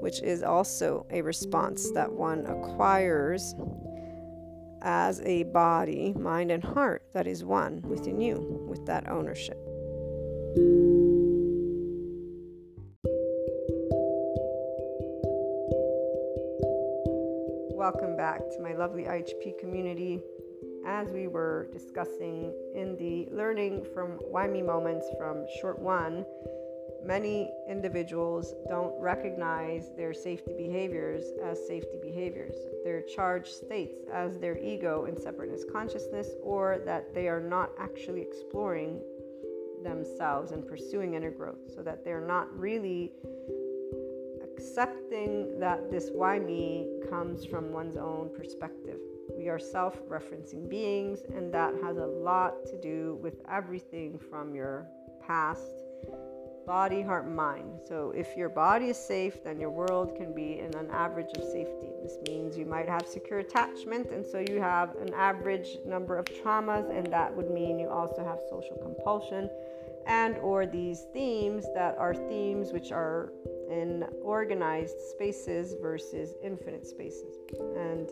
which is also a response that one acquires as a body, mind, and heart that is one within you with that ownership. Welcome back to my lovely IHP community. As we were discussing in the learning from Why Me moments from short one, many individuals don't recognize their safety behaviors as safety behaviors, their charged states as their ego and separateness consciousness, or that they are not actually exploring themselves and pursuing inner growth, so that they're not really accepting that this why me comes from one's own perspective. We are self referencing beings, and that has a lot to do with everything from your past body, heart, mind. So if your body is safe, then your world can be in an average of safety. This means you might have secure attachment, and so you have an average number of traumas, and that would mean you also have social compulsion and or these themes that are themes which are in organized spaces versus infinite spaces. And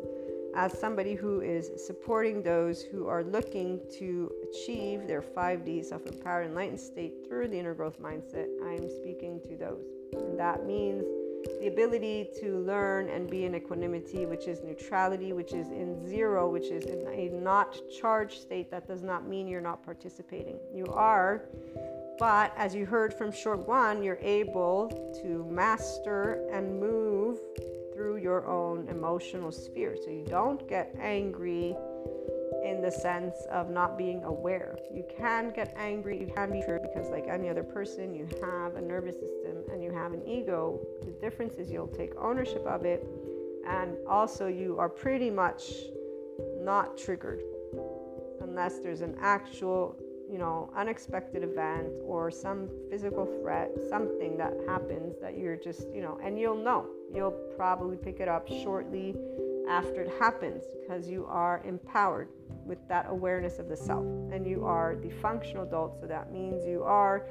as somebody who is supporting those who are looking to achieve their 5D self empowered enlightened state through the inner growth mindset, I am speaking to those. And that means the ability to learn and be in equanimity, which is neutrality, which is in zero, which is in a not charged state. That does not mean you're not participating. You are, but as you heard from short one, you're able to master and move your own emotional sphere. So you don't get angry in the sense of not being aware. You can get angry, you can be true because, like any other person, you have a nervous system and you have an ego. The difference is you'll take ownership of it, and also you are pretty much not triggered unless there's an actual you know, unexpected event or some physical threat, something that happens that you're just, you know, and you'll know. You'll probably pick it up shortly after it happens because you are empowered with that awareness of the self and you are the functional adult. So that means you are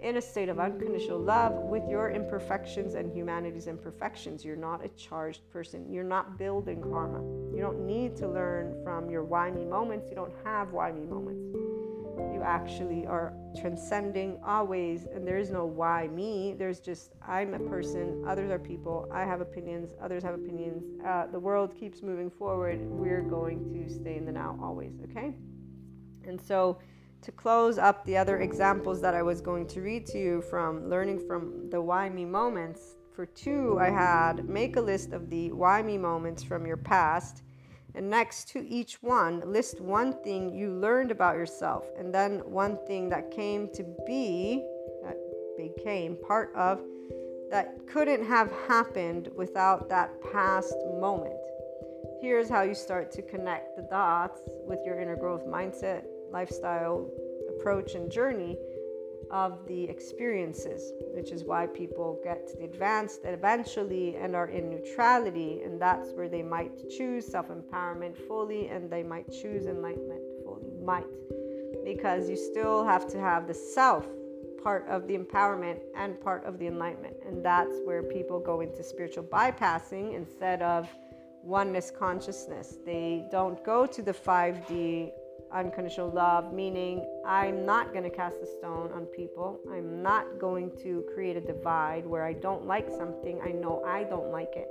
in a state of unconditional love with your imperfections and humanity's imperfections. You're not a charged person. You're not building karma. You don't need to learn from your why me moments. You don't have why me moments You actually are transcending always, and there is no why me. There's just I'm a person, others are people, I have opinions, others have opinions. Uh, the world keeps moving forward. We're going to stay in the now always, okay? And so, to close up the other examples that I was going to read to you from learning from the why me moments, for two, I had make a list of the why me moments from your past. And next to each one, list one thing you learned about yourself, and then one thing that came to be, that became part of, that couldn't have happened without that past moment. Here's how you start to connect the dots with your inner growth mindset lifestyle approach and journey of the experiences, which is why people get to the advanced eventually and are in neutrality, and that's where they might choose self empowerment fully and they might choose enlightenment fully. Might, because you still have to have the self part of the empowerment and part of the enlightenment, and that's where people go into spiritual bypassing instead of oneness consciousness. They don't go to the 5D unconditional love, meaning I'm not going to cast a stone on people. I'm not going to create a divide where I don't like something, I know I don't like it.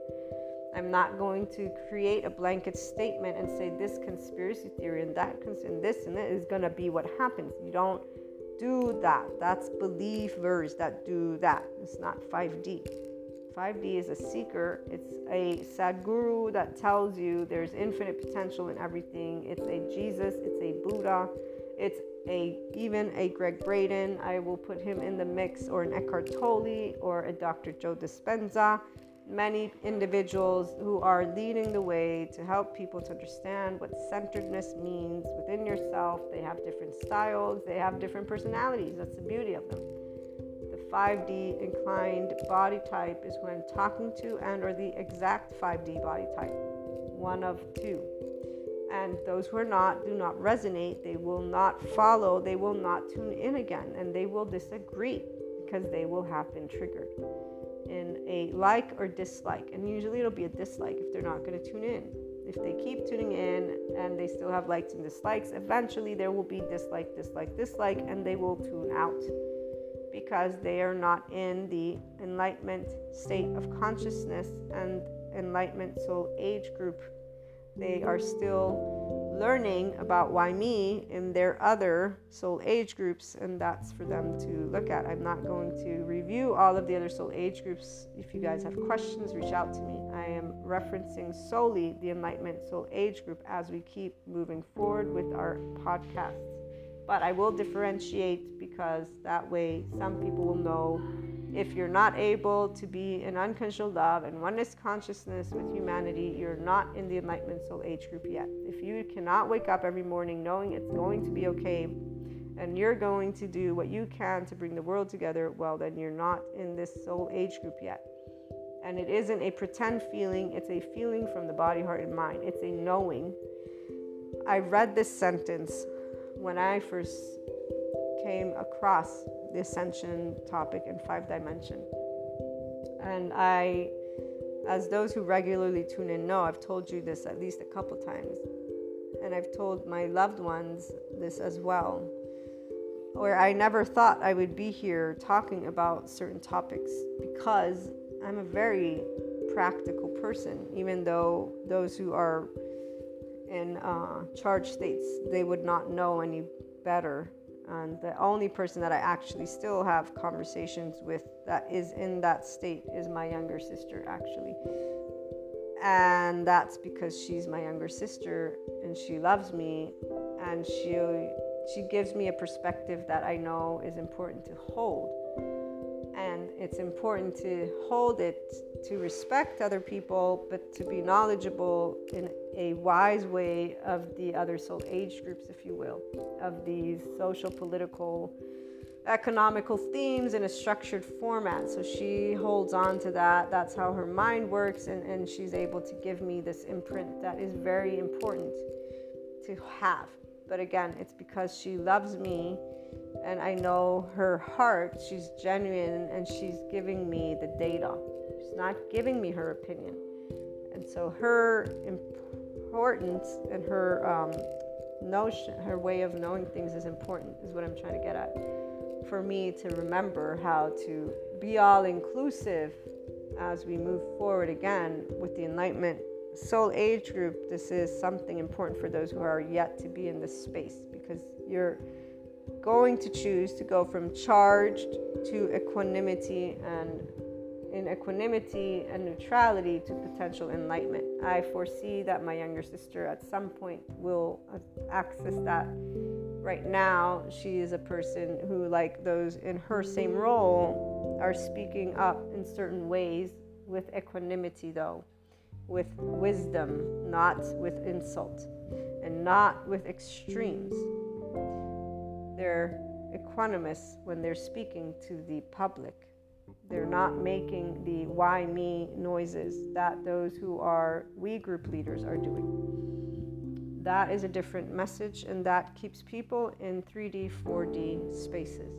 I'm not going to create a blanket statement and say this conspiracy theory and that and this and that is going to be what happens. You don't do that. That's believers that do that. It's not 5D. 5D is a seeker. It's a Sadhguru that tells you there's infinite potential in everything. It's a Jesus, it's a Buddha, it's a even a Gregg Braden. I will put him in the mix, or an Eckhart Tolle, or a Dr. Joe Dispenza. Many individuals who are leading the way to help people to understand what centeredness means within yourself. They have different styles, they have different personalities. That's the beauty of them. 5D inclined body type is when talking to and or the exact 5D body type. One of two. And those who are not do not resonate, they will not follow, they will not tune in again, and they will disagree because they will have been triggered in a like or dislike. And usually it'll be a dislike if they're not going to tune in. If they keep tuning in and they still have likes and dislikes, eventually there will be dislike, dislike, dislike, and they will tune out because they are not in the enlightenment state of consciousness and enlightenment soul age group. They are still learning about why me in their other soul age groups, and that's for them to look at. I'm not going to review all of the other soul age groups. If you guys have questions, reach out to me. I am referencing solely the enlightenment soul age group as we keep moving forward with our podcasts but I will differentiate because that way some people will know if you're not able to be in unconditional love and oneness consciousness with humanity, you're not in the enlightenment soul age group yet. If you cannot wake up every morning knowing it's going to be okay and you're going to do what you can to bring the world together, well, then you're not in this soul age group yet. And it isn't a pretend feeling, it's a feeling from the body, heart, and mind. It's a knowing. I read this sentence when I first came across the ascension topic in five dimension. And I, as those who regularly tune in know, I've told you this at least a couple times. And I've told my loved ones this as well, where I never thought I would be here talking about certain topics because I'm a very practical person, even though those who are in uh, charge states, they would not know any better. And the only person that I actually still have conversations with that is in that state is my younger sister, actually. And that's because she's my younger sister and she loves me and she she gives me a perspective that I know is important to hold. And it's important to hold it to respect other people, but to be knowledgeable in a wise way of the other soul age groups, if you will, of these social, political, economical themes in a structured format. So she holds on to that. That's how her mind works, and, and she's able to give me this imprint that is very important to have. But again, it's because she loves me and I know her heart. She's genuine and she's giving me the data. She's not giving me her opinion. And so her importance and her um, notion, her way of knowing things is important, is what I'm trying to get at. For me to remember how to be all inclusive as we move forward again with the Enlightenment Soul Age group, this is something important for those who are yet to be in this space because you're going to choose to go from charged to equanimity and in equanimity and neutrality to potential enlightenment. I foresee that my younger sister at some point will access that. Right now, she is a person who, like those in her same role, are speaking up in certain ways with equanimity, though, with wisdom, not with insult, and not with extremes. They're equanimous when they're speaking to the public they're not making the why me noises that those who are we group leaders are doing. That is a different message, and that keeps people in 3D, 4D spaces.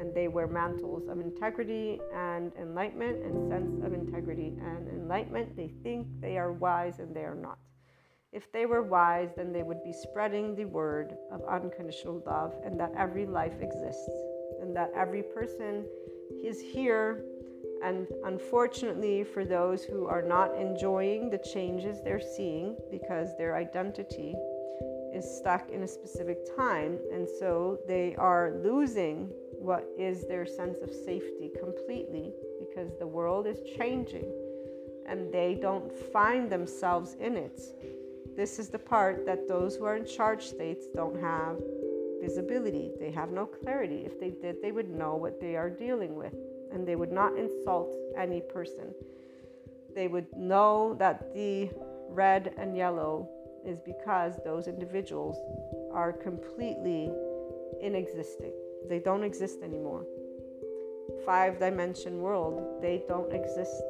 And they wear mantles of integrity and enlightenment and sense of integrity and enlightenment. They think they are wise and they are not. If they were wise, then they would be spreading the word of unconditional love and that every life exists and that every person is here. And unfortunately, for those who are not enjoying the changes they're seeing because their identity is stuck in a specific time, and so they are losing what is their sense of safety completely because the world is changing and they don't find themselves in it. This is the part that those who are in charge states don't have visibility. They have no clarity. If they did, they would know what they are dealing with and they would not insult any person. They would know that the red and yellow is because those individuals are completely inexisting. They don't exist anymore. Five dimension world, they don't exist.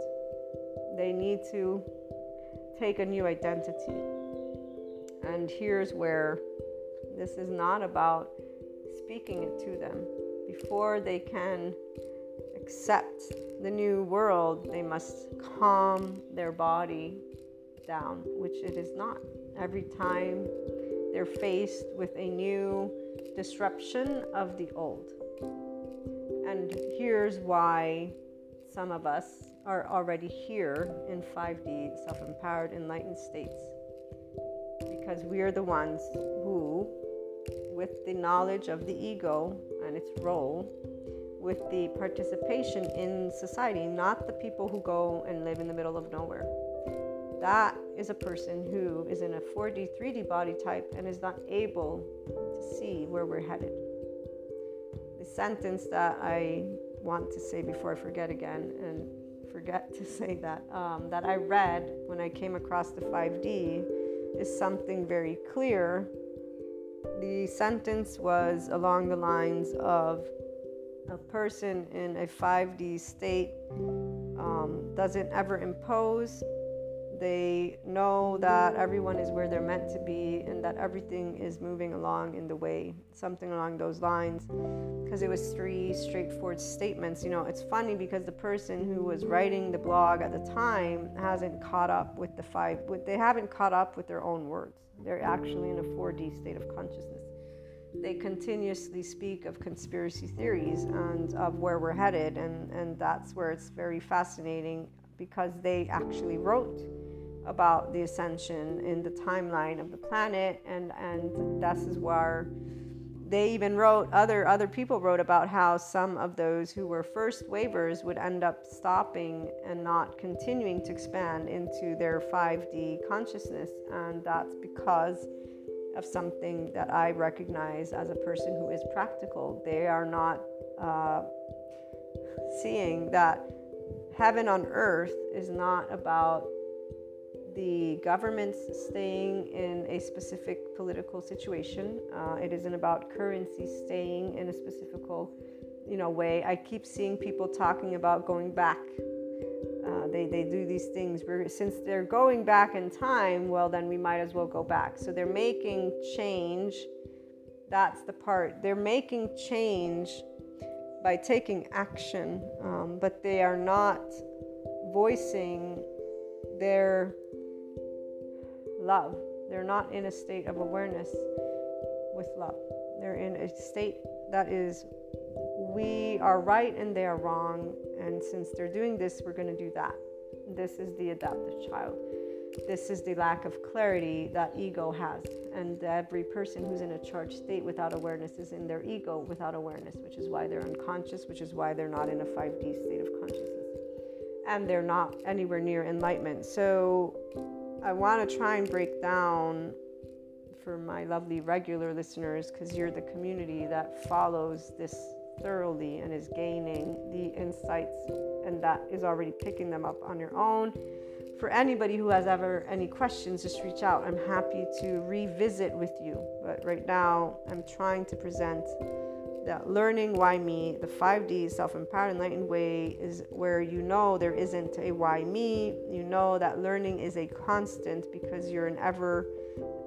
They need to take a new identity. And here's where this is not about speaking it to them. Before they can accept the new world, they must calm their body down, which it is not. Every time they're faced with a new disruption of the old. And here's why some of us are already here in 5D, self empowered, enlightened states. Because we are the ones who, with the knowledge of the ego and its role, with the participation in society, not the people who go and live in the middle of nowhere. That is a person who is in a 4D, 3D body type and is not able to see where we're headed. The sentence that I want to say before I forget again, and forget to say that, um, that I read when I came across the 5D is something very clear. The sentence was along the lines of a person in a 5D state um, doesn't ever impose. They know that everyone is where they're meant to be and that everything is moving along in the way, something along those lines. Because it was three straightforward statements. You know, it's funny because the person who was writing the blog at the time hasn't caught up with the five, they haven't caught up with their own words. They're actually in a 4D state of consciousness they continuously speak of conspiracy theories and of where we're headed, and, and that's where it's very fascinating because they actually wrote about the ascension in the timeline of the planet, and and this is where they even wrote other other people wrote about how some of those who were first wavers would end up stopping and not continuing to expand into their 5D consciousness, and that's because of something that I recognize as a person who is practical. They are not uh, seeing that heaven on earth is not about the governments staying in a specific political situation. Uh, it isn't about currency staying in a specific, you know, way. I keep seeing people talking about going back uh, they, they do these things since they're going back in time, well, then we might as well go back. So they're making change. That's the part. They're making change by taking action, um, but they are not voicing their love. They're not in a state of awareness. with love. They're in a state that is, we are right and they are wrong. And since they're doing this, we're going to do that. This is the adaptive child. This is the lack of clarity that ego has. And every person who's in a charged state without awareness is in their ego without awareness, which is why they're unconscious, which is why they're not in a 5D state of consciousness. And they're not anywhere near enlightenment. So I want to try and break down for my lovely regular listeners, because you're the community that follows this thoroughly and is gaining the insights and that is already picking them up on your own. For anybody who has ever any questions, just reach out. I'm happy to revisit with you. But right now, I'm trying to present that learning why me, the 5D self empowered enlightened way, is where you know there isn't a why me. You know that learning is a constant because you're an ever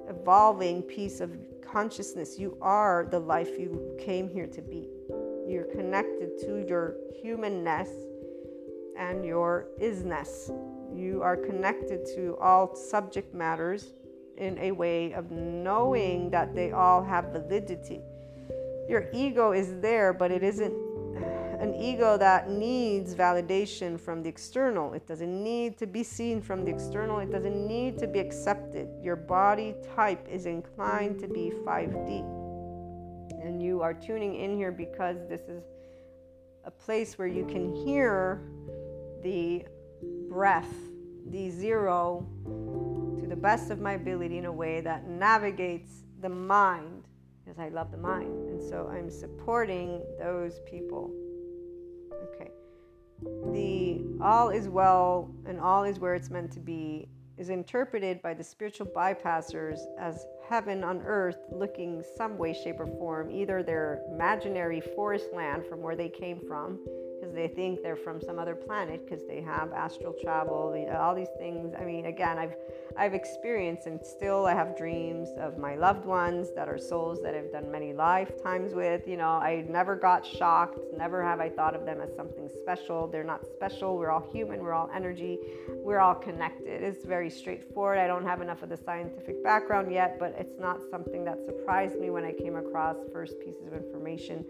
evolving piece of consciousness. You are the life you came here to be. You're connected to your humanness and your isness. You are connected to all subject matters in a way of knowing that they all have validity. Your ego is there, but it isn't an ego that needs validation from the external. It doesn't need to be seen from the external. It doesn't need to be accepted. Your body type is inclined to be 5D. And you are tuning in here because this is a place where you can hear the breath, the zero, to the best of my ability in a way that navigates the mind, because I love the mind. And so I'm supporting those people Okay. The all is well and all is where it's meant to be is interpreted by the spiritual bypassers as heaven on earth looking some way, shape, or form. Either their imaginary forest land from where they came from, because they think they're from some other planet, because they have astral travel, all these things. I mean, again, I've I've experienced and still I have dreams of my loved ones that are souls that I've done many lifetimes with. You know, I never got shocked. Never have I thought of them as something special. They're not special. We're all human. We're all energy. We're all connected. It's very straightforward. I don't have enough of the scientific background yet, but it's not something that surprised me when I came across first pieces of information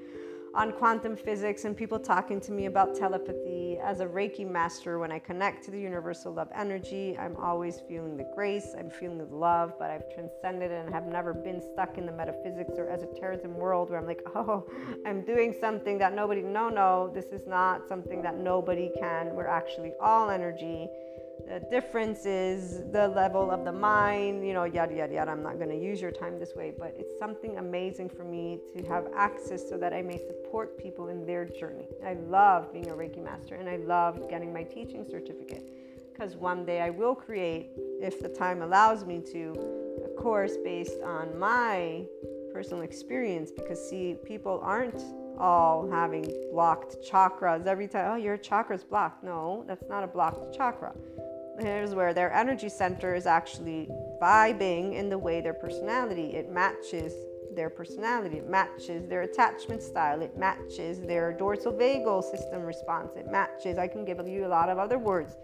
on quantum physics and people talking to me about telepathy. As a Reiki master, when I connect to the universal love energy, I'm always feeling the grace, I'm feeling the love, but I've transcended and have never been stuck in the metaphysics or esotericism world where I'm like, oh, I'm doing something that nobody, no, no, this is not something that nobody can. We're actually all energy the difference is the level of the mind, you know, yada, yada, yada. I'm not going to use your time this way, but it's something amazing for me to have access so that I may support people in their journey. I love being a Reiki master and I love getting my teaching certificate because one day I will create, if the time allows me to, a course based on my personal experience because, see, people aren't all having blocked chakras every time. Oh, your chakra's blocked. No, that's not a blocked chakra here's where their energy center is actually vibing in the way their personality it matches their personality. It matches their attachment style. It matches their dorsal vagal system response. It matches i can give you a lot of other words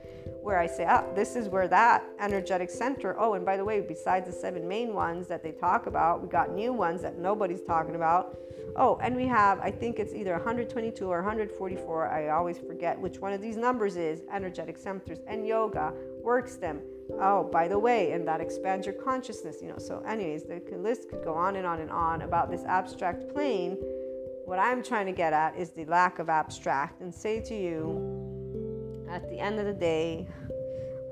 where i say oh this is where that energetic center oh and by the way besides the seven main ones that they talk about we got new ones that nobody's talking about. Oh, and we have, I think it's either 122 or 144. I always forget which one of these numbers is energetic centers and yoga works them. Oh, by the way, and that expands your consciousness, you know. So, anyways, the list could go on and on and on about this abstract plane. What I'm trying to get at is the lack of abstract and say to you at the end of the day,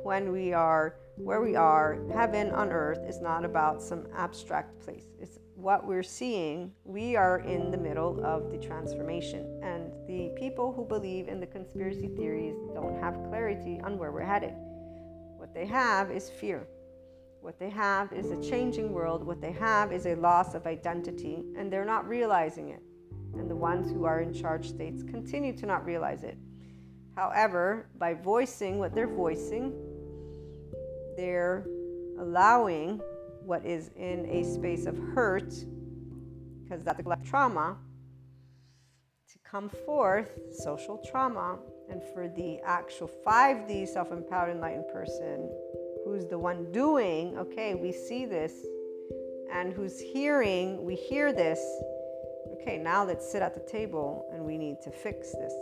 when we are where we are, heaven on earth is not about some abstract place. It's what we're seeing, we are in the middle of the transformation. And the people who believe in the conspiracy theories don't have clarity on where we're headed. They have is fear. What they have is a changing world. What they have is a loss of identity, and they're not realizing it. And the ones who are in charge states continue to not realize it. However, by voicing what they're voicing, they're allowing what is in a space of hurt, because that's a trauma, to come forth, social trauma, and for the actual 5D self empowered enlightened person who's the one doing, okay, we see this, and who's hearing, we hear this, okay, now let's sit at the table and we need to fix this.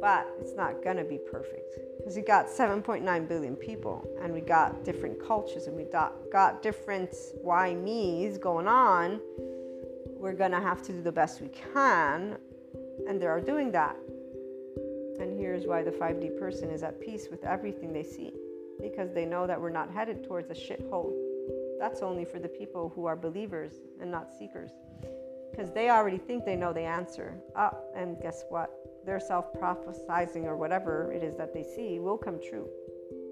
But it's not to be perfect because we got 7.9 billion people and we got different cultures and we got, different why me's going on. We're to have to do the best we can, and they are doing that. And here's why the 5D person is at peace with everything they see because they know that we're not headed towards a shithole. That's only for the people who are believers and not seekers because they already think they know the answer. Oh, and guess what? Their self prophesizing or whatever it is that they see will come true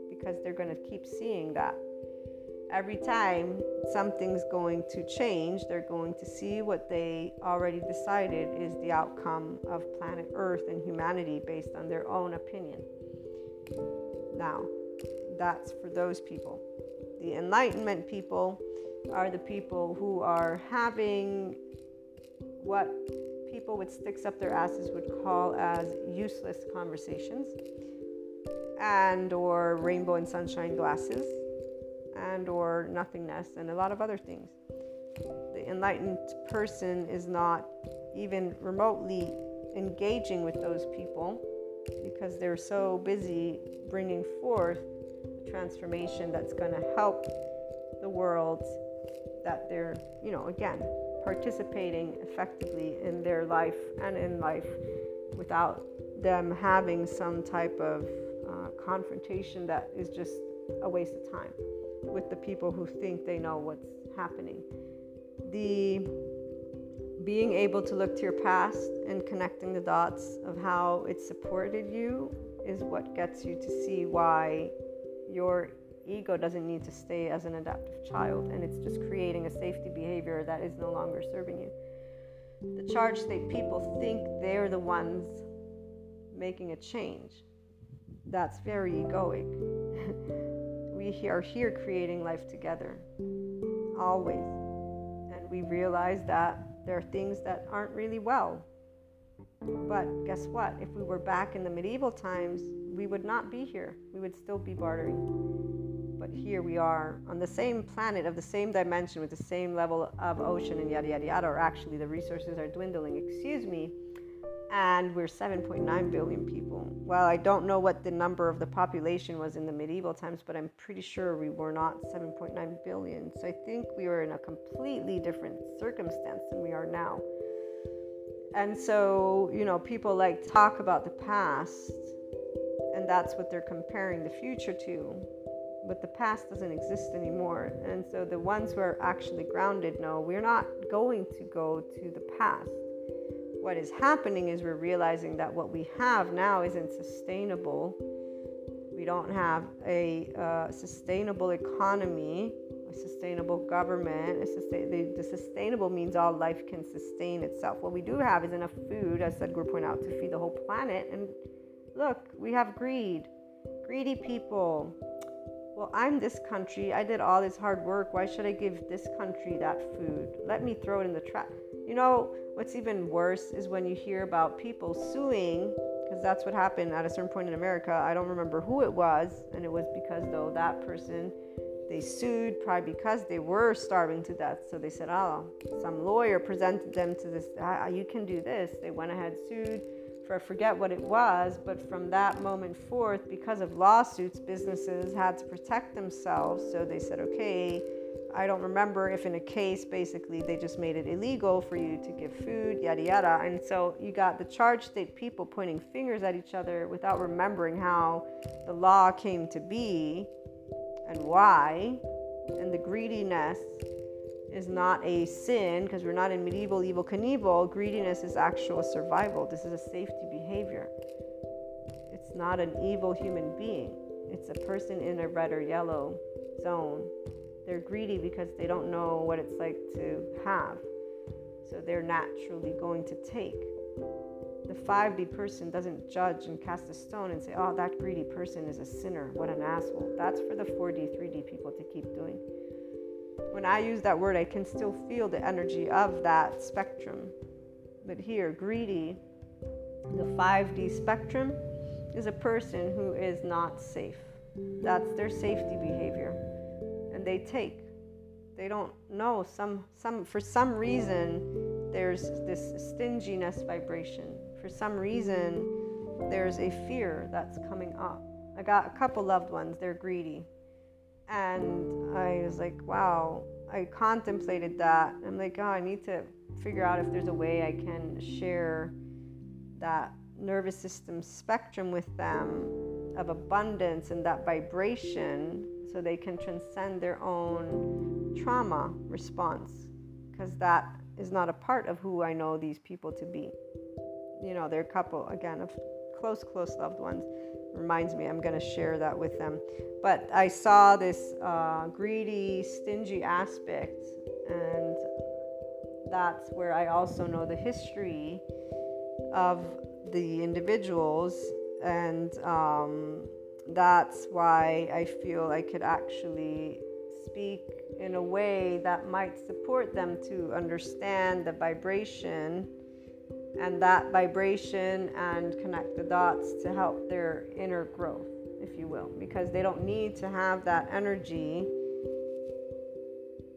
because they're going to keep seeing that. Every time something's going to change, they're going to see what they already decided is the outcome of planet Earth and humanity based on their own opinion. Now, that's for those people. The Enlightenment people are the people who are having what people with sticks up their asses would call as useless conversations and or rainbow and sunshine glasses and or nothingness and a lot of other things. The enlightened person is not even remotely engaging with those people because they're so busy bringing forth the transformation that's going to help the world that they're you know again participating effectively in their life and in life without them having some type of uh, confrontation that is just a waste of time with the people who think they know what's happening. The being able to look to your past and connecting the dots of how it supported you is what gets you to see why your ego doesn't need to stay as an adaptive child and it's just creating a safety behavior that is no longer serving you. The charge state people think they're the ones making a change. That's very egoic. we are here creating life together, always. And we realize that there are things that aren't really well. But guess what? If we were back in the medieval times, we would not be here. We would still be bartering but here we are on the same planet of the same dimension with the same level of ocean and yada yada yada, or actually the resources are dwindling, excuse me, and we're 7.9 billion people. Well, I don't know what the number of the population was in the medieval times, but I'm pretty sure we were not 7.9 billion. So I think we were in a completely different circumstance than we are now. And so, you know, people like talk about the past, and that's what they're comparing the future to but the past doesn't exist anymore. And so the ones who are actually grounded know we're not going to go to the past. What is happening is we're realizing that what we have now isn't sustainable. We don't have a uh, sustainable economy, a sustainable government. A sustain- the, the, sustainable means all life can sustain itself. What we do have is enough food, as Sadhguru pointed out, to feed the whole planet. And look, we have greed, greedy people well, I'm this country. I did all this hard work. Why should I give this country that food? Let me throw it in the trash. You know, what's even worse is when you hear about people suing, because that's what happened at a certain point in America. I don't remember who it was, and it was because, though, that person they sued probably because they were starving to death. So they said, oh, some lawyer presented them to this, ah, you can do this. They went ahead, sued for I forget what it was, but from that moment forth, because of lawsuits, businesses had to protect themselves. So they said, okay, I don't remember if in a case basically they just made it illegal for you to give food, yada yada. And so you got the charge state people pointing fingers at each other without remembering how the law came to be and why, and the greediness is not a sin because we're not in medieval evil Knievel. Greediness is actual survival. This is a safety behavior. It's not an evil human being. It's a person in a red or yellow zone. They're greedy because they don't know what it's like to have. So they're naturally going to take. The 5D person doesn't judge and cast a stone and say, oh, that greedy person is a sinner. What an asshole. That's for the 4D, 3D people to keep doing when I use that word, I can still feel the energy of that spectrum. But here, greedy, the 5D spectrum, is a person who is not safe. That's their safety behavior. They take. they don't know some some for some reason there's this stinginess vibration. For some reason there's a fear that's coming up. I got a couple loved ones they're greedy. And i was like wow. I contemplated that. I'm like oh i need to figure out if there's a way i can share that nervous system spectrum with them of abundance and that vibration so they can transcend their own trauma response because that is not a part of who I know these people to be. You know, they're a couple, again, of close, close loved ones. Reminds me, I'm going to share that with them. But I saw this uh, greedy, stingy aspect, and that's where I also know the history of the individuals and um, that's why I feel I could actually speak in a way that might support them to understand the vibration and that vibration and connect the dots to help their inner growth, if you will, because they don't need to have that energy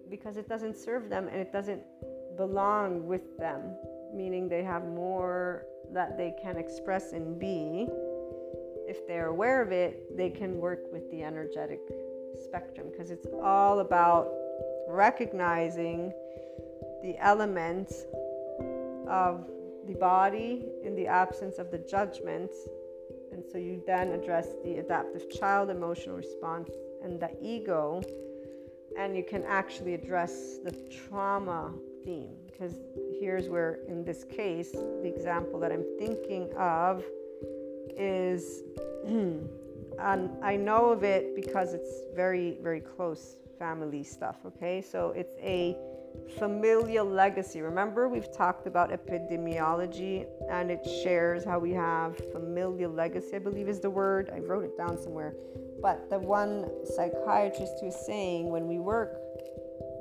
because it doesn't serve them and it doesn't belong with them, meaning they have more that they can express and be if they're aware of it, they can work with the energetic spectrum because it's all about recognizing the elements of the body in the absence of the judgment. And so you then address the adaptive child emotional response and the ego, and you can actually address the trauma theme. Because here's where, in this case, the example that I'm thinking of is, and I know of it because it's very, very close family stuff, okay? So it's a familial legacy. Remember, we've talked about epidemiology and it shares how we have familial legacy, I believe is the word. I wrote it down somewhere. But the one psychiatrist who's saying when we work,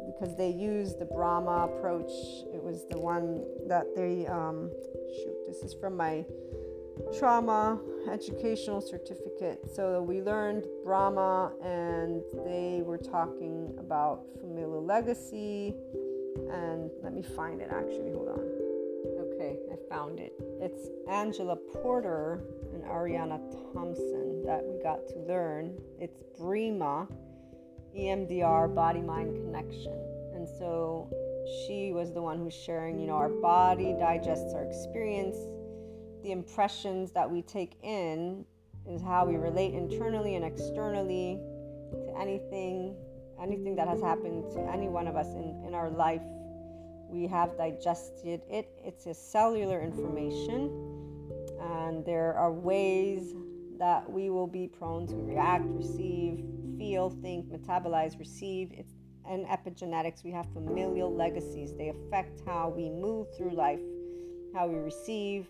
because they use the Brahma approach, it was the one that they, um, shoot, this is from my trauma educational certificate. So we learned Brahma, and they were talking about familial legacy. And let me find it actually. Hold on. Okay, I found it. It's Angela Porter and Ariana Thompson that we got to learn. It's BRIMA, EMDR, body mind connection. And so she was the one who's sharing, you know, our body digests our experience the impressions that we take in is how we relate internally and externally to anything anything that has happened to any one of us in, in our life. We have digested it. It's a cellular information and there are ways that we will be prone to react receive feel think metabolize receive. It's and epigenetics. We have familial legacies. They affect how we move through life how we receive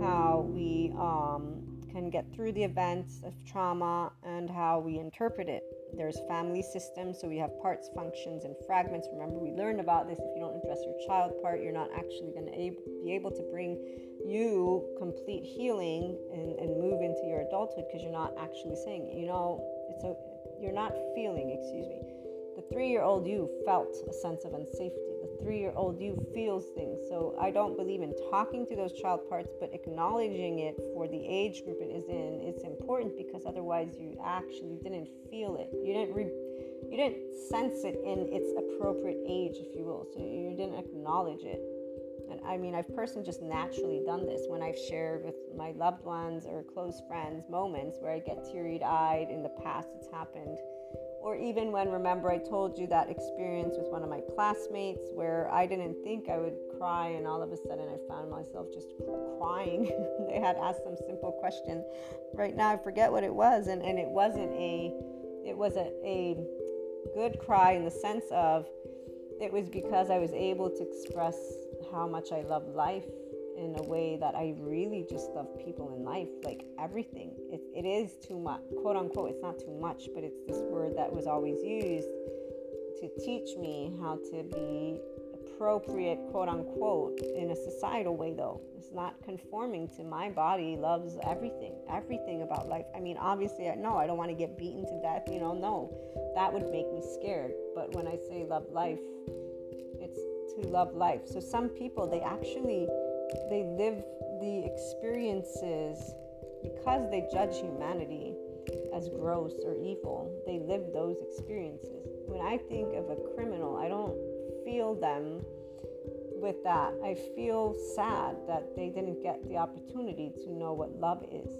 how we um, can get through the events of trauma and how we interpret it. There's family systems, so we have parts, functions, and fragments. Remember, we learned about this. If you don't address your child part, you're not actually going to be able to bring you complete healing and, and move into your adulthood because you're not actually saying, you know, it's a, you're not feeling, excuse me. The three year old you felt a sense of unsafety three year old you feels things. So I don't believe in talking to those child parts, but acknowledging it for the age group it is in. It's important because otherwise you actually didn't feel it. You didn't re- you didn't sense it in its appropriate age, if you will. So you didn't acknowledge it. And I mean, I've personally just naturally done this when I've shared with my loved ones or close friends moments where I get teary eyed. In the past, it's happened or even when, remember, I told you that experience with one of my classmates where I didn't think I would cry, and all of a sudden I found myself just crying. they had asked some simple question. Right now, I forget what it was, and, and it wasn't a, it was a, a good cry in the sense of it was because I was able to express how much I love life in a way that I really just love people in life, like everything. It, it is too much, quote unquote, it's not too much, but it's this word that was always used to teach me how to be appropriate, quote unquote, in a societal way, though. It's not conforming to my body, loves everything, everything about life. I mean, obviously, know I don't want to get beaten to death, you know, no, that would make me scared. But when I say love life, it's to love life. So some people, they actually, they live the experiences because they judge humanity as gross or evil. They live those experiences. When I think of a criminal, I don't feel them with that. I feel sad that they didn't get the opportunity to know what love is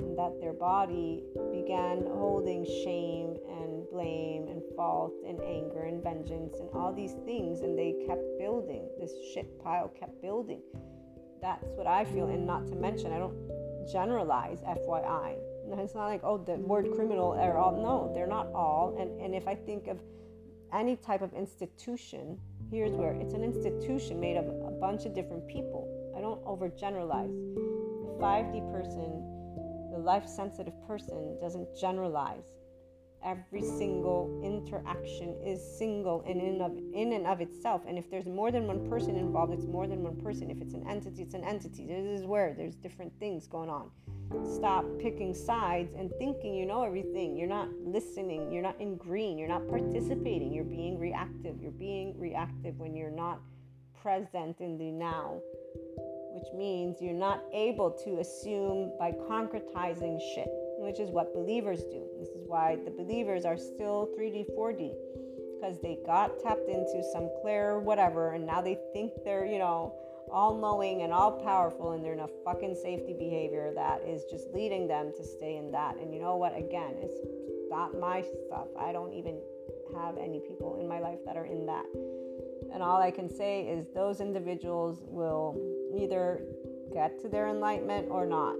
and that their body began holding shame and blame and fault and anger and vengeance and all these things and they kept building. This shit pile kept building. That's what I feel and not to mention I don't generalize FYI. It's not like, oh, the word criminal are all. No, they're not all. And, and if I think of any type of institution, here's where it's an institution made of a bunch of different people. I don't overgeneralize. The 5D person, the life sensitive person, doesn't generalize. Every single interaction is single and in of in and of itself. And if there's more than one person involved, it's more than one person. If it's an entity, it's an entity. This is where there's different things going on stop picking sides and thinking you know everything. You're not listening. You're not in green. You're not participating. You're being reactive. You're being reactive when you're not present in the now, which means you're not able to assume by concretizing shit, which is what believers do. This is why the believers are still 3D, 4D because they got tapped into some clear whatever and now they think they're, you know, all knowing and all powerful and they're in a fucking safety behavior that is just leading them to stay in that. And you know what? Again, it's not my stuff. I don't even have any people in my life that are in that. And all I can say is those individuals will either get to their enlightenment or not.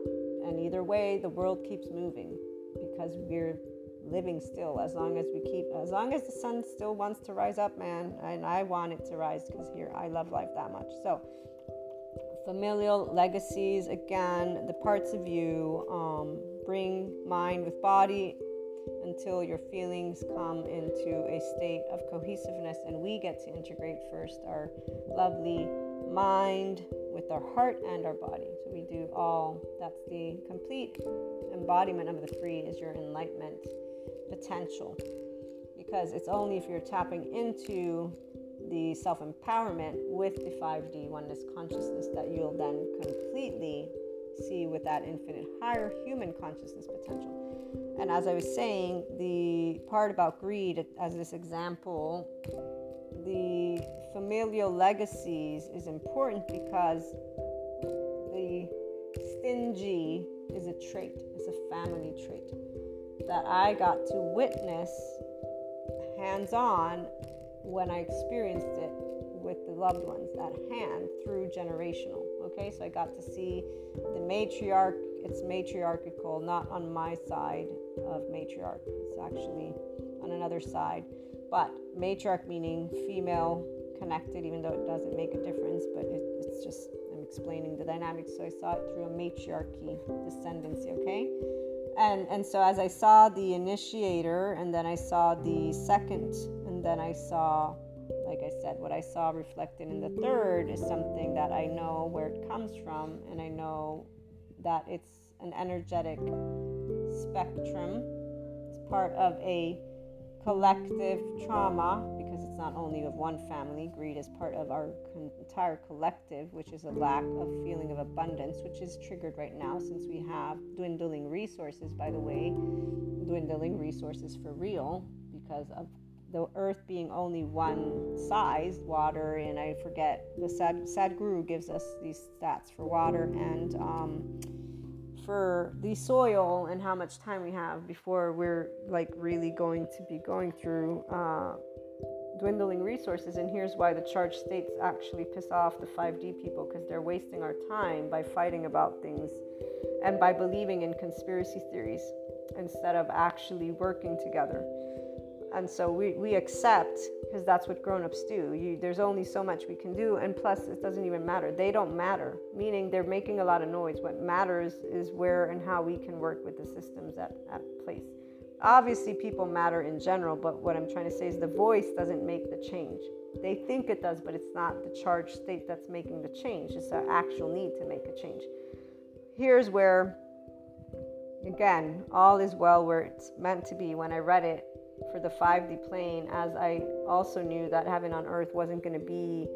And either way, the world keeps moving because we're living still as long as we keep as long as the sun still wants to rise up man. And i want it to rise because here i love life that much. So familial legacies again the parts of you um, bring mind with body until your feelings come into a state of cohesiveness and we get to integrate first our lovely mind with our heart and our body so we do all that's the complete embodiment of the three is your enlightenment potential because it's only if you're tapping into the self empowerment with the 5D oneness consciousness that you'll then completely see with that infinite higher human consciousness potential. And as I was saying, the part about greed, as this example, the familial legacies is important because the stingy is a trait, it's a family trait that I got to witness hands on when I experienced it with the loved ones at hand through generational. Okay, so I got to see the matriarch, it's matriarchal, not on my side of matriarch, it's actually on another side. But matriarch meaning female connected, even though it doesn't make a difference, but it, it's just, I'm explaining the dynamics. So I saw it through a matriarchy descendancy, okay? And, and so as I saw the initiator, and then I saw the second and then I saw, like I said, what I saw reflected in the third is something that I know where it comes from, and I know that it's an energetic spectrum. It's part of a collective trauma because it's not only of one family. Greed is part of our entire collective, which is a lack of feeling of abundance, which is triggered right now since we have dwindling resources, by the way, dwindling resources for real because of the earth being only one size, water, and I forget, the Sad, Sadhguru gives us these stats for water and um, for the soil and how much time we have before we're like really going to be going through uh, dwindling resources. And here's why the charged states actually piss off the 5D people because they're wasting our time by fighting about things and by believing in conspiracy theories instead of actually working together and so we, we accept because that's what grown-ups do you, there's only so much we can do and plus it doesn't even matter they don't matter meaning they're making a lot of noise what matters is where and how we can work with the systems at, at place obviously people matter in general but what i'm trying to say is the voice doesn't make the change They think it does, but it's not the charged state that's making the change. It's the actual need to make a change. Here's where, again, all is well where it's meant to be. When I read it for the 5D plane, as I also knew that heaven on earth wasn't going to be,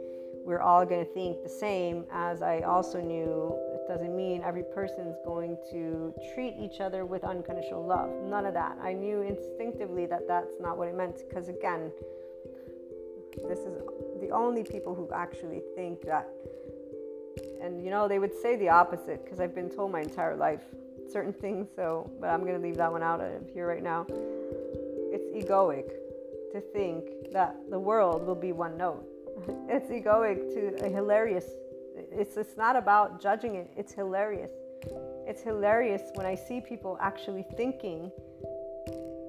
we're all going to think the same, as I also knew it doesn't mean every person's going to treat each other with unconditional love. None of that. I knew instinctively that that's not what it meant because, again, this is the only people who actually think that. And you know, they would say the opposite because I've been told my entire life certain things. So, but I'm going to leave that one out of here right now. Egoic to think that the world will be one note. it's egoic to a hilarious. It's it's not about judging it. It's hilarious. It's hilarious when I see people actually thinking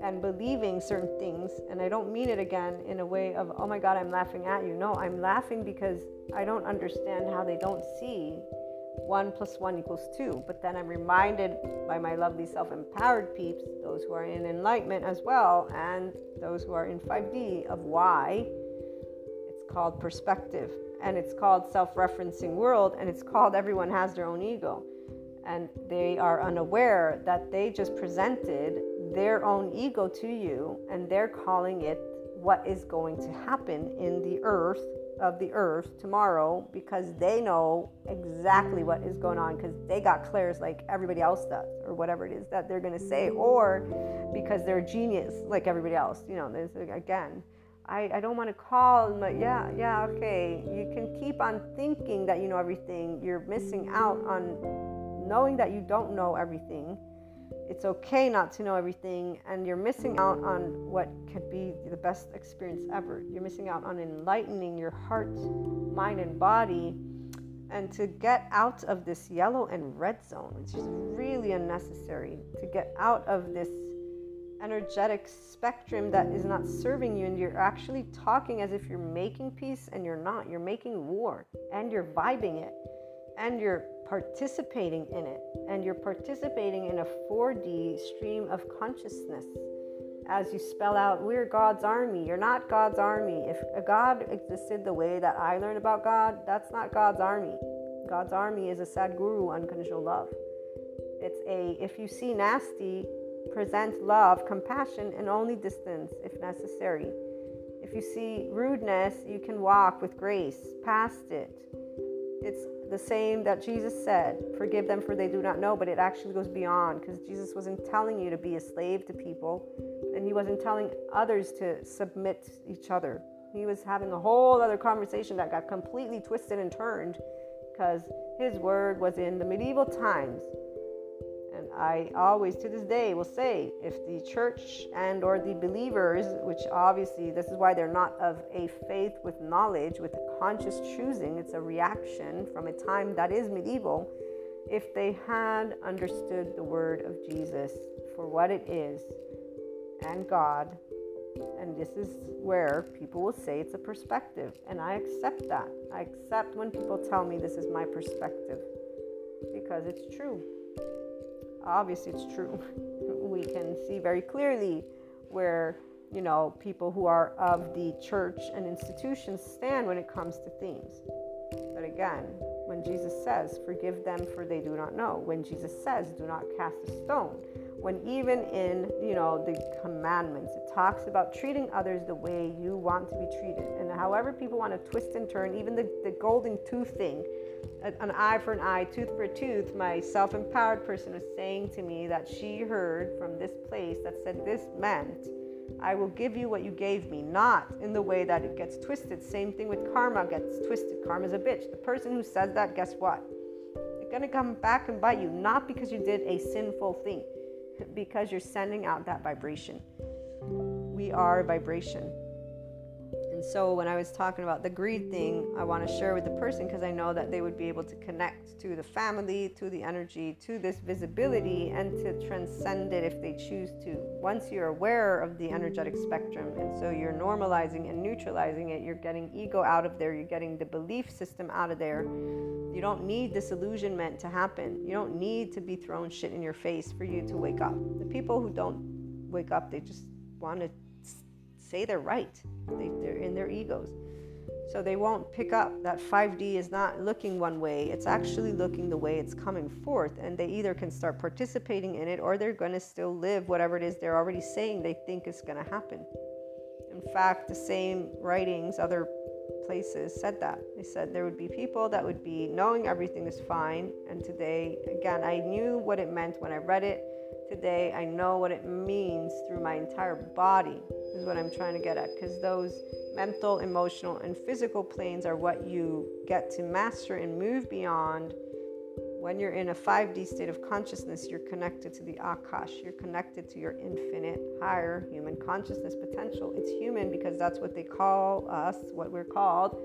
and believing certain things. And I don't mean it again in a way of, oh my God, I'm laughing at you. No, I'm laughing because I don't understand how they don't see one plus one equals two. But then I'm reminded by my lovely self empowered peeps, those who are in enlightenment as well, and those who are in 5D, of why it's called perspective and it's called self referencing world and it's called everyone has their own ego. And they are unaware that they just presented their own ego to you and they're calling it what is going to happen in the earth of the earth tomorrow because they know exactly what is going on because they got clairs like everybody else does or whatever it is that they're going to say or because they're a genius like everybody else you know again I, I don't want to call but yeah yeah okay you can keep on thinking that you know everything you're missing out on knowing that you don't know everything it's okay not to know everything, and you're missing out on what could be the best experience ever. You're missing out on enlightening your heart, mind, and body, and to get out of this yellow and red zone, which is really unnecessary, to get out of this energetic spectrum that is not serving you, and you're actually talking as if you're making peace, and you're not. You're making war, and you're vibing it, and you're participating in it and you're participating in a 4D stream of consciousness as you spell out, We're God's army. You're not God's army. If a God existed the way that I learned about God, that's not God's army. God's army is a Sadhguru, unconditional love. It's a, if you see nasty, present love, compassion, and only distance if necessary. If you see rudeness, you can walk with grace past it. It's the same that Jesus said, forgive them for they do not know, but it actually goes beyond because Jesus wasn't telling you to be a slave to people and he wasn't telling others to submit each other. He was having a whole other conversation that got completely twisted and turned because his word was in the medieval times I always to this day will say if the church and or the believers, which obviously this is why they're not of a faith with knowledge, with conscious choosing, it's a reaction from a time that is medieval, if they had understood the word of Jesus for what it is and God, and this is where people will say it's a perspective, and I accept that. I accept when people tell me this is my perspective because it's true obviously it's true. we can see very clearly where you know people who are of the church and institutions stand when it comes to themes. But again, when Jesus says, "Forgive them, for they do not know," when Jesus says, "Do not cast a stone," when even in you know the commandments it talks about treating others the way you want to be treated, and however people want to twist and turn, even the, the golden tooth thing an eye for an eye, tooth for a tooth, my self empowered person was saying to me that she heard from this place that said this meant, I will give you what you gave me, not in the way that it gets twisted. Same thing with karma gets twisted. Karma's a bitch. The person who says that, guess what? It's gonna come back and bite you, not because you did a sinful thing, because you're sending out that vibration. We are vibration. And so when I was talking about the greed thing, I want to share with the person because I know that they would be able to connect to the family, to the energy, to this visibility, and to transcend it if they choose to. Once you're aware of the energetic spectrum, and so you're normalizing and neutralizing it, you're getting ego out of there, you're getting the belief system out of there. You don't need disillusionment to happen. You don't need to be thrown shit in your face for you to wake up. The people who don't wake up, they just want to say they're right. They, they're in their egos. So they won't pick up that 5D is not looking one way, it's actually looking the way it's coming forth. And they either can start participating in it or they're going to still live whatever it is they're already saying they think is going to happen. In fact, the same writings, other places said that. They said there would be people that would be knowing everything is fine. And today, again, I knew what it meant when I read it. Today, I know what it means through my entire body, is what I'm trying to get at. Because those mental, emotional, and physical planes are what you get to master and move beyond. When you're in a 5D state of consciousness, you're connected to the Akash. You're connected to your infinite, higher human consciousness potential. It's human because that's what they call us, what we're called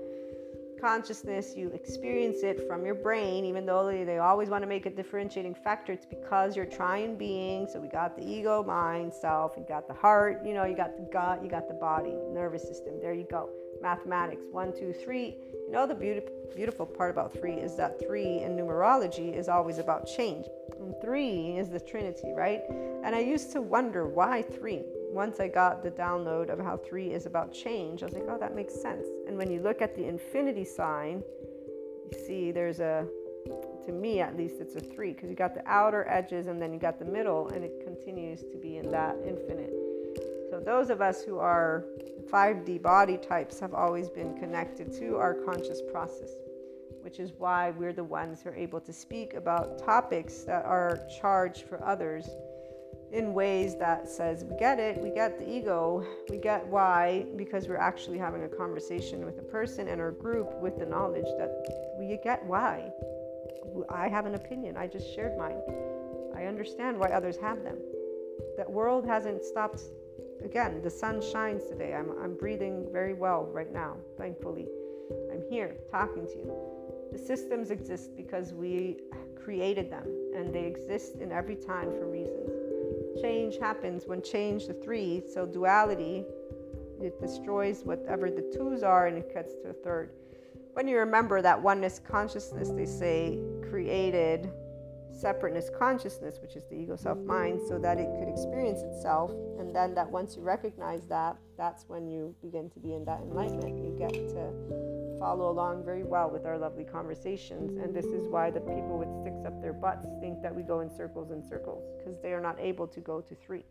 consciousness, you experience it from your brain, even though they, always want to make a differentiating factor. It's because you're trying being. So we got the ego, mind, self, you got the heart, you know, you got the gut, you got the body, nervous system. There you go. Mathematics, one, two, three. You know, the beautiful, beautiful part about three is that three in numerology is always about change. And three is the Trinity, right? And I used to wonder why three? Once I got the download of how three is about change, I was like, oh, that makes sense. And when you look at the infinity sign, you see there's a, to me at least, it's a three because you got the outer edges and then you got the middle, and it continues to be in that infinite. So, those of us who are 5D body types have always been connected to our conscious process, which is why we're the ones who are able to speak about topics that are charged for others in ways that says we get it we get the ego we get why because we're actually having a conversation with a person and our group with the knowledge that we get why. I have an opinion i just shared mine. I understand why others have them. That world hasn't stopped. Again the sun shines today. I'm, I'm breathing very well right now thankfully. I'm here talking to you. The systems exist because we created them and they exist in every time for reasons change happens when change the three, so duality, it destroys whatever the twos are and it cuts to a third. When you remember that oneness consciousness, they say, created separateness consciousness, which is the ego self mind, so that it could experience itself. And then that once you recognize that, that's when you begin to be in that enlightenment. You get to follow along very well with our lovely conversations. And this is why the people with sticks up their butts think that we go in circles and circles because they are not able to go to three.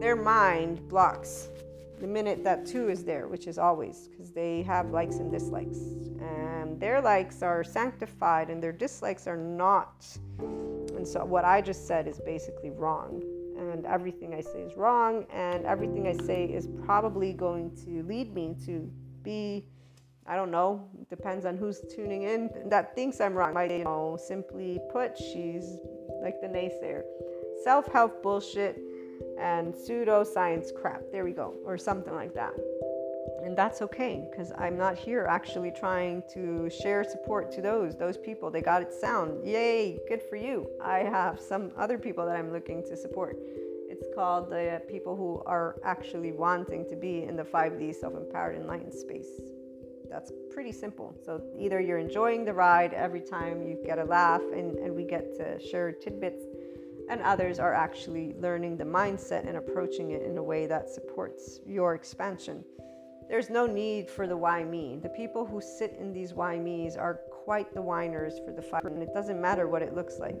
Their mind blocks the minute that two is there, which is always because they have likes and dislikes. And their likes are sanctified and their dislikes are not. And so what I just said is basically wrong. And everything I say is wrong, and everything I say is probably going to lead me to be I don't know, depends on who's tuning in that thinks I'm wrong. Might, you know, simply put, she's like the naysayer. Self help bullshit and pseudoscience crap. There we go, or something like that. And that's okay because I'm not here actually trying to share support to those those people. They got it sound. Yay, good for you. I have some other people that I'm looking to support. It's called the people who are actually wanting to be in the 5D self-empowered enlightened space that's pretty simple. So either you're enjoying the ride every time you get a laugh and, and we get to share tidbits, and others are actually learning the mindset and approaching it in a way that supports your expansion. There's no need for the why me. The people who sit in these why me's are quite the whiners for the fire, and it doesn't matter what it looks like.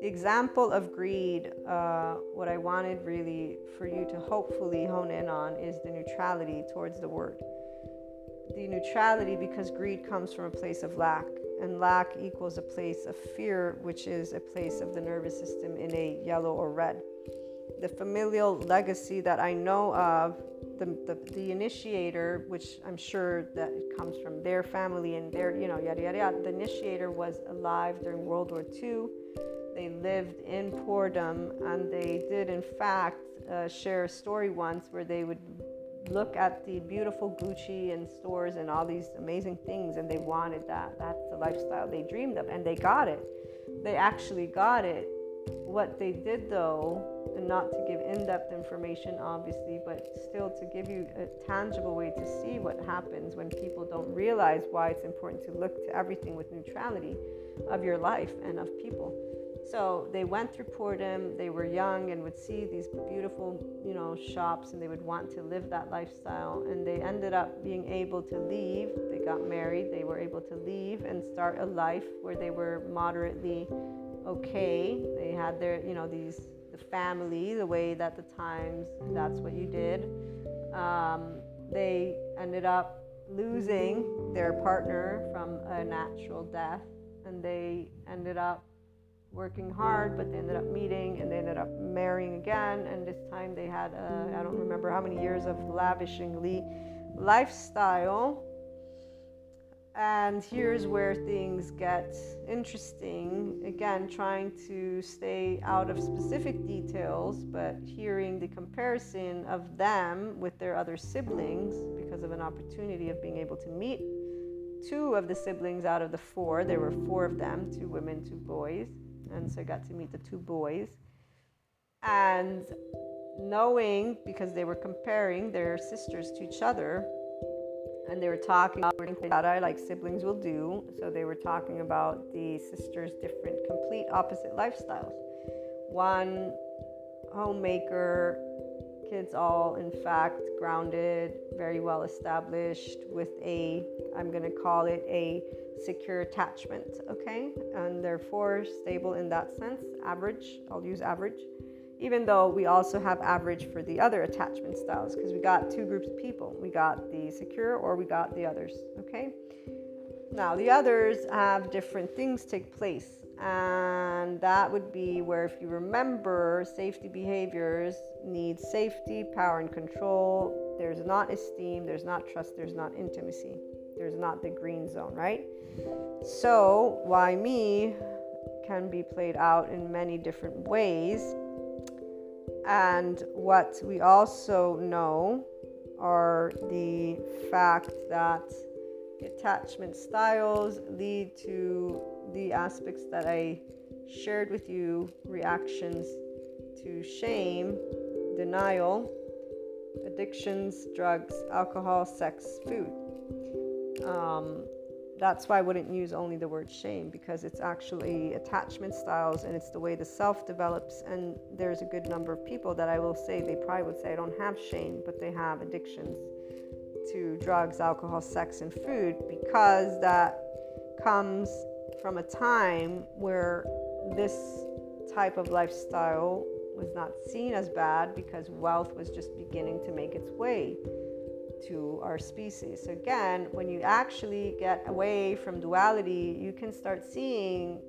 The example of greed, uh, what I wanted really for you to hopefully hone in on is the neutrality towards the word the neutrality because greed comes from a place of lack, and lack equals a place of fear, which is a place of the nervous system in a yellow or red. The familial legacy that I know of, the, the, the initiator, which I'm sure that it comes from their family and their, you know, yada, yada, yada. The initiator was alive during World War II. They lived in poordom, and they did, in fact, uh, share a story once where they would look at the beautiful Gucci and stores and all these amazing things, and they wanted that. That's the lifestyle they dreamed of, and they got it. They actually got it. What they did, though, and not to give in depth information, obviously, but still to give you a tangible way to see what happens when people don't realize why it's important to look to everything with neutrality of your life and of people. So they went through Portdam. They were young and would see these beautiful, you know, shops, and they would want to live that lifestyle. And they ended up being able to leave. They got married. They were able to leave and start a life where they were moderately okay. They had their, you know, these the family, the way that the times that's what you did. Um, they ended up losing their partner from a natural death, and they ended up working hard, but they ended up meeting and they ended up marrying again. And this time they had, uh, I don't remember how many years of lavishingly lifestyle. And here's where things get interesting. Again, trying to stay out of specific details, but hearing the comparison of them with their other siblings because of an opportunity of being able to meet two of the siblings out of the four. There were four of them two women, two boys and so I got to meet the two boys. And knowing because they were comparing their sisters to each other and they were talking about I like siblings will do. So they were talking about the sisters' different, complete opposite lifestyles. One homemaker, kids all in fact grounded, very well established with a, I'm going to call it a secure attachment, okay? And therefore stable in that sense, average, I'll use average, even though we also have average for the other attachment styles because we got two groups of people. We got the secure or we got the others, okay? Now, the others have different things take place, and that would be where, if you remember, safety behaviors need safety, power, and control. There's not esteem, there's not trust, there's not intimacy there's not the green zone, right? So, why me can be played out in many different ways. And what we also know are the fact that attachment styles lead to the aspects that I shared with you reactions to shame, denial, addictions, drugs, alcohol, sex, food. Um, that's why I wouldn't use only the word shame because it's actually attachment styles and it's the way the self develops. And there's a good number of people that I will say they probably would say I don't have shame, but they have addictions to drugs, alcohol, sex, and food because that comes from a time where this type of lifestyle was not seen as bad because wealth was just beginning to make its way to our species. So again, when you actually get away from duality, you can start seeing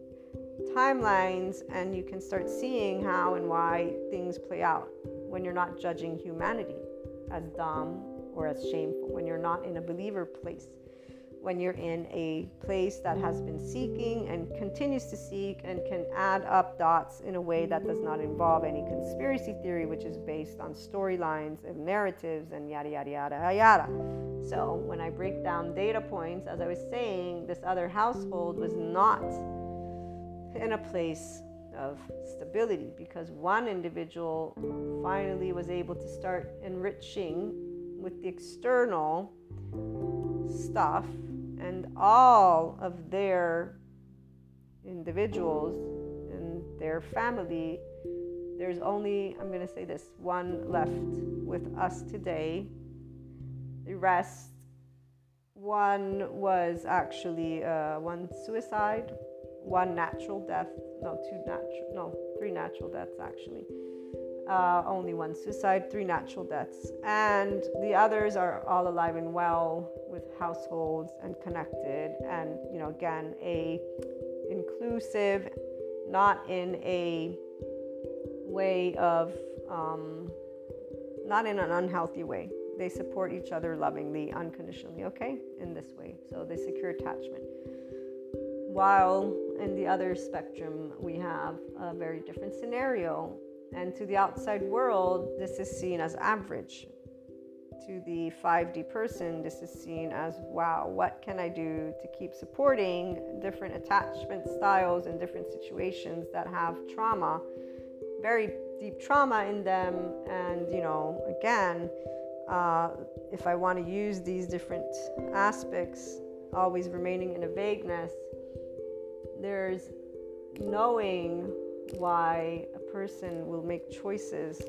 timelines and you can start seeing how and why things play out when you're not judging humanity as dumb or as shameful, when you're not in a believer place when you're in a place that has been seeking and continues to seek and can add up dots in a way that does not involve any conspiracy theory, which is based on storylines and narratives and yada, yada, yada, yada. So when I break down data points, as I was saying, this other household was not in a place of stability because one individual finally was able to start enriching with the external stuff and all of their individuals and their family there's only i'm going to say this one left with us today. The rest one was actually uh, one suicide one natural death no two natural no three natural deaths actually. Uh, only one suicide, three natural deaths, and the others are all alive and well with households and connected, and you know, again, a inclusive, not in a way of, um, not in an unhealthy way. They support each other lovingly, unconditionally, okay, in this way. So they secure attachment. While in the other spectrum, we have a very different scenario and to the outside world, this is seen as average. To the 5D person, this is seen as wow, what can I do to keep supporting different attachment styles and different situations that have trauma, very deep trauma in them? And, you know, again, uh, if I want to use these different aspects, always remaining in a vagueness, there's knowing why a person will make choices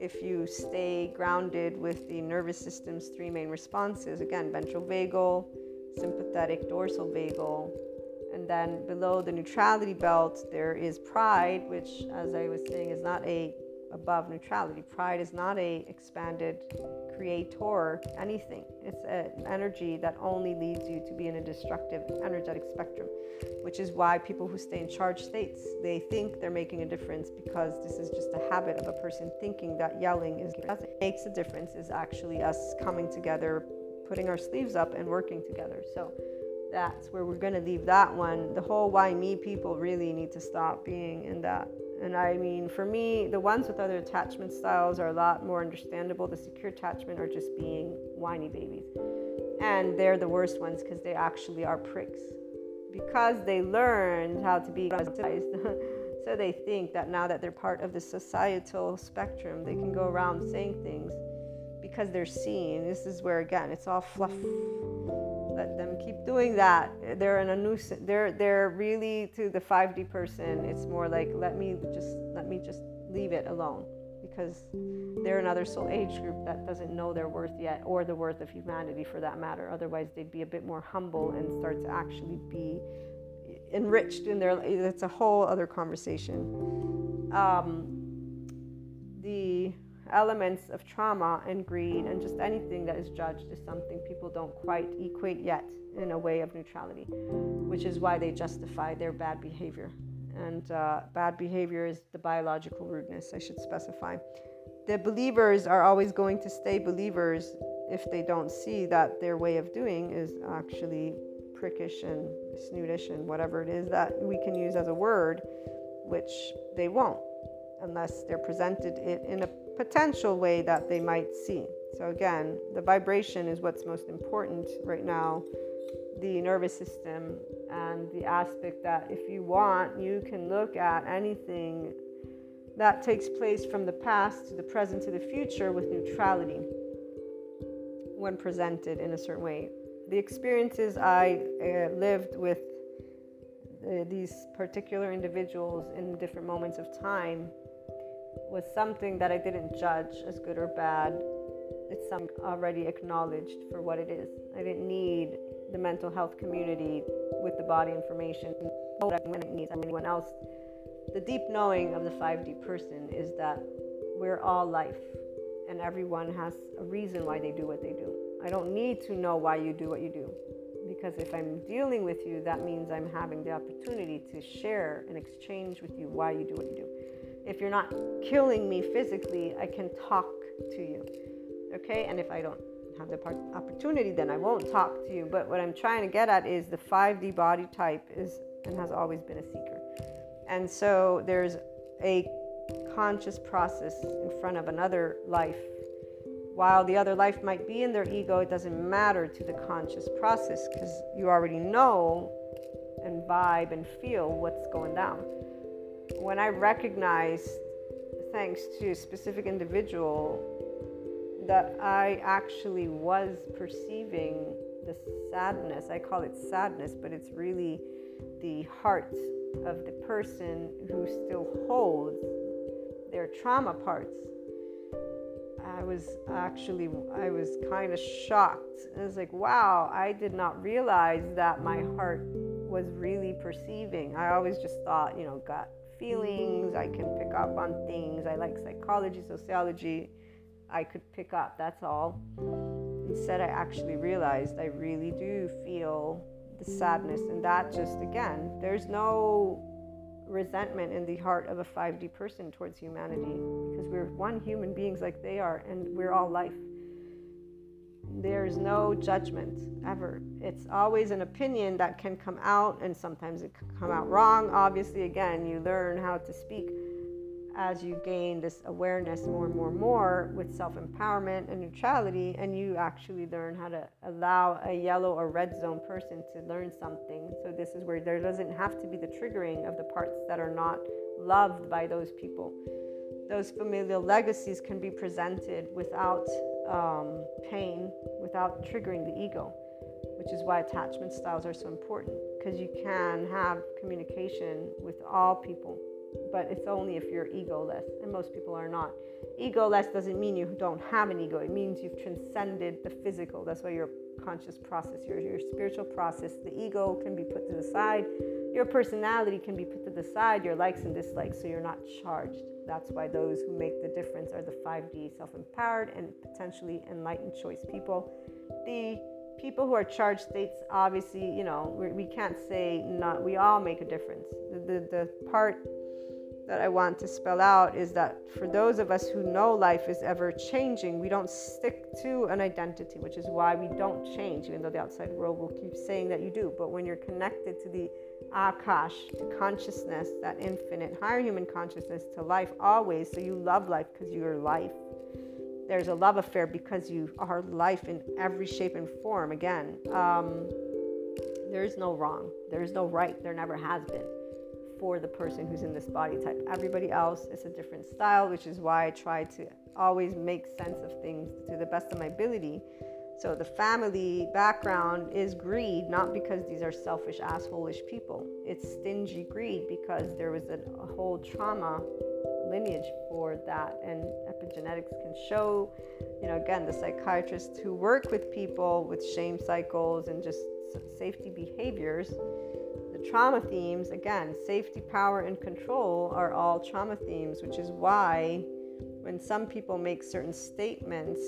if you stay grounded with the nervous system's three main responses again, ventral vagal, sympathetic dorsal vagal, and then below the neutrality belt, there is pride, which, as I was saying, is not a above neutrality. Pride is not a expanded creator anything. It's an energy that only leads you to be in a destructive energetic spectrum, which is why people who stay in charged states, they think they're making a difference because this is just a habit of a person thinking that yelling is makes a difference is actually us coming together, putting our sleeves up and working together. So that's where we're going to leave that one. The whole why me people really need to stop being in that and I mean, for me, the ones with other attachment styles are a lot more understandable. The secure attachment are just being whiny babies. And they're the worst ones because they actually are pricks. Because they learned how to be so they think that now that they're part of the societal spectrum, they can go around saying things because they're seen. This is where, again, it's all fluff let them keep doing that. They're in a nuisance. They're they're really to the 5D person. It's more like let me just let me just leave it alone because they're another soul age group that doesn't know their worth yet or the worth of humanity for that matter. Otherwise, they'd be a bit more humble and start to actually be enriched in their. It's a whole other conversation. Um, the elements of trauma and greed and just anything that is judged is something people don't quite equate yet in a way of neutrality, which is why they justify their bad behavior. And uh, bad behavior is the biological rudeness, I should specify. The believers are always going to stay believers if they don't see that their way of doing is actually prickish and snootish and whatever it is that we can use as a word, which they won't unless they're presented it in a potential way that they might see. So, again, the vibration is what's most important right now the nervous system and the aspect that if you want, you can look at anything that takes place from the past to the present to the future with neutrality when presented in a certain way. The experiences I uh, lived with uh, these particular individuals in different moments of time was something that I didn't judge as good or bad. It's already acknowledged for what it is. I didn't need the mental health community with the body information i when it needs anyone else. The deep knowing of the 5D person is that we're all life and everyone has a reason why they do what they do. I don't need to know why you do what you do because if I'm dealing with you, that means I'm having the opportunity to share and exchange with you why you do what you do. If you're not killing me physically, I can talk to you. Okay? And if I don't have the opportunity, then I won't talk to you. But what I'm trying to get at is the 5D body type is and has always been a seeker. And so there's a conscious process in front of another life. While the other life might be in their ego, it doesn't matter to the conscious process because you already know and vibe and feel what's going down when I recognized, thanks to a specific individual, that I actually was perceiving the sadness, I call it sadness, but it's really the heart of the person who still holds their trauma parts. I was actually, I was kind of shocked. I was like, wow, I did not realize that my heart was really perceiving. I always just thought, you know, gut feelings, I can pick up on things. I like psychology, sociology. I could pick up, that's all. Instead, I actually realized I really do feel the sadness, and that just again, there's no resentment in the heart of a 5D person towards humanity because we're one human beings like they are, and we're all life. There's no judgment ever. It's always an opinion that can come out, and sometimes it can come out wrong. Obviously, again, you learn how to speak as you gain this awareness more and more and more with self empowerment and neutrality, and you actually learn how to allow a yellow or red zone person to learn something. So, this is where there doesn't have to be the triggering of the parts that are not loved by those people. Those familial legacies can be presented without um, pain without triggering the ego, which is why attachment styles are so important because you can have communication with all people, but it's only if you're egoless, and most people are not. Egoless doesn't mean you don't have an ego, it means you've transcended the physical. That's why your conscious process, your, your spiritual process, the ego can be put to the side, your personality can be put to the side, your likes and dislikes, so you're not charged. That's why those who make the difference are the 5D self empowered and potentially enlightened choice people. The people who are charged states, obviously, you know, we, we can't say not, we all make a difference. The, the, the part that I want to spell out is that for those of us who know life is ever changing, we don't stick to an identity, which is why we don't change, even though the outside world will keep saying that you do. But when you're connected to the Akash, to consciousness, that infinite, higher human consciousness, to life always, so you love life because you're life. There's a love affair because you are life in every shape and form. Again, um, there is no wrong, there is no right, there never has been for the person who's in this body type. Everybody else is a different style, which is why I try to always make sense of things to the best of my ability. So the family background is greed, not because these are selfish, assholeish people. It's stingy greed because there was a, a whole trauma lineage for that, and epigenetics can show. You know, again, the psychiatrists who work with people with shame cycles and just safety behaviors trauma themes, again, safety, power, and control are all trauma themes, which is why when some people make certain statements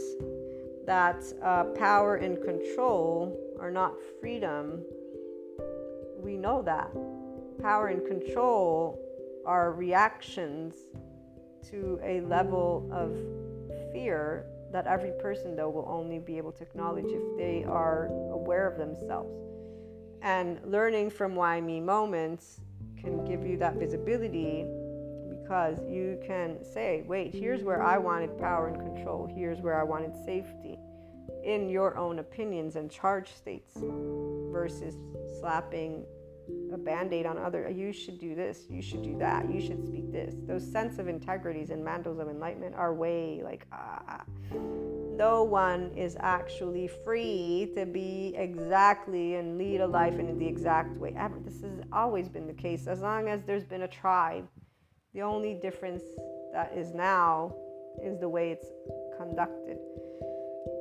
that uh, power and control are not freedom, we know that. Power and control are reactions to a level of fear that every person, though, will only be able to acknowledge if they are aware of themselves. And learning from why me moments can give you that visibility because you can say, wait, here's where I wanted power and control, here's where I wanted safety in your own opinions and charge states versus slapping a band-aid on other you should do this. You should do that. You should speak this. Those sense of integrities and mantles of enlightenment are way like ah no one is actually free to be exactly and lead a life in the exact way ever. This has always been the case as long as there's been a tribe. The only difference that is now is the way it's conducted.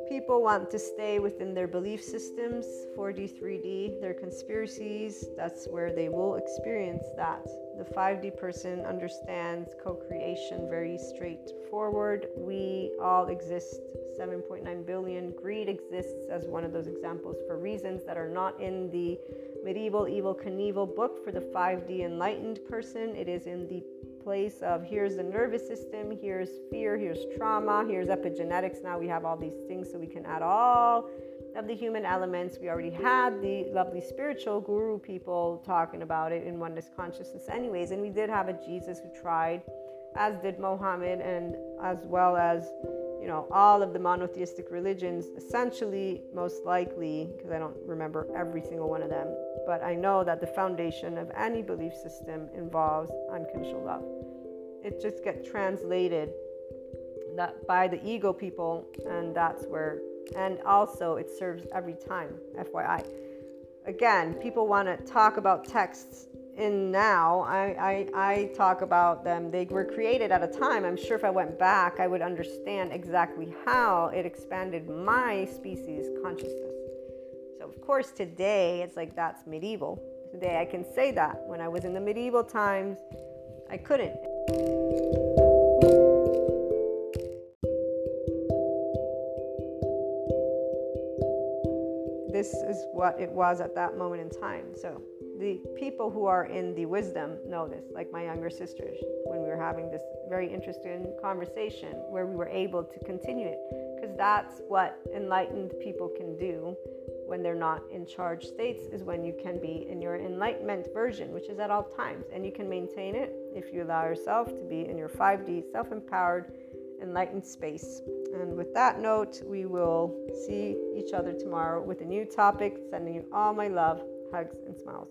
People want to stay within their belief systems, 4D, 3D, their conspiracies. That's where they will experience that. The 5D person understands co creation very straightforward. We all exist 7.9 billion. Greed exists as one of those examples for reasons that are not in the medieval Evel Knievel book for the 5D enlightened person. It is in the place of here's the nervous system, here's fear, here's trauma, here's epigenetics. Now we have all these things so we can add all of the human elements. We already had the lovely spiritual guru people talking about it in oneness consciousness, anyways. And we did have a Jesus who tried, as did Mohammed, and as well as you know, all of the monotheistic religions, essentially, most likely, because I don't remember every single one of them, but I know that the foundation of any belief system involves unconditional love. It just gets translated that by the ego people, and that's where, and also it serves every time, FYI. Again, people want to talk about texts in now, I, I, I talk about them. They were created at a time. I'm sure if I went back, I would understand exactly how it expanded my species consciousness. So, of course, today it's like that's medieval. Today I can say that. When I was in the medieval times, I couldn't. This is what it was at that moment in time. So, the people who are in the wisdom know this, like my younger sisters, when we were having this very interesting conversation where we were able to continue it. Because that's what enlightened people can do when they're not in charge states, is when you can be in your enlightenment version, which is at all times. And you can maintain it if you allow yourself to be in your 5D self empowered, enlightened space. And with that note, we will see each other tomorrow with a new topic. Sending you all my love hugs, and smiles.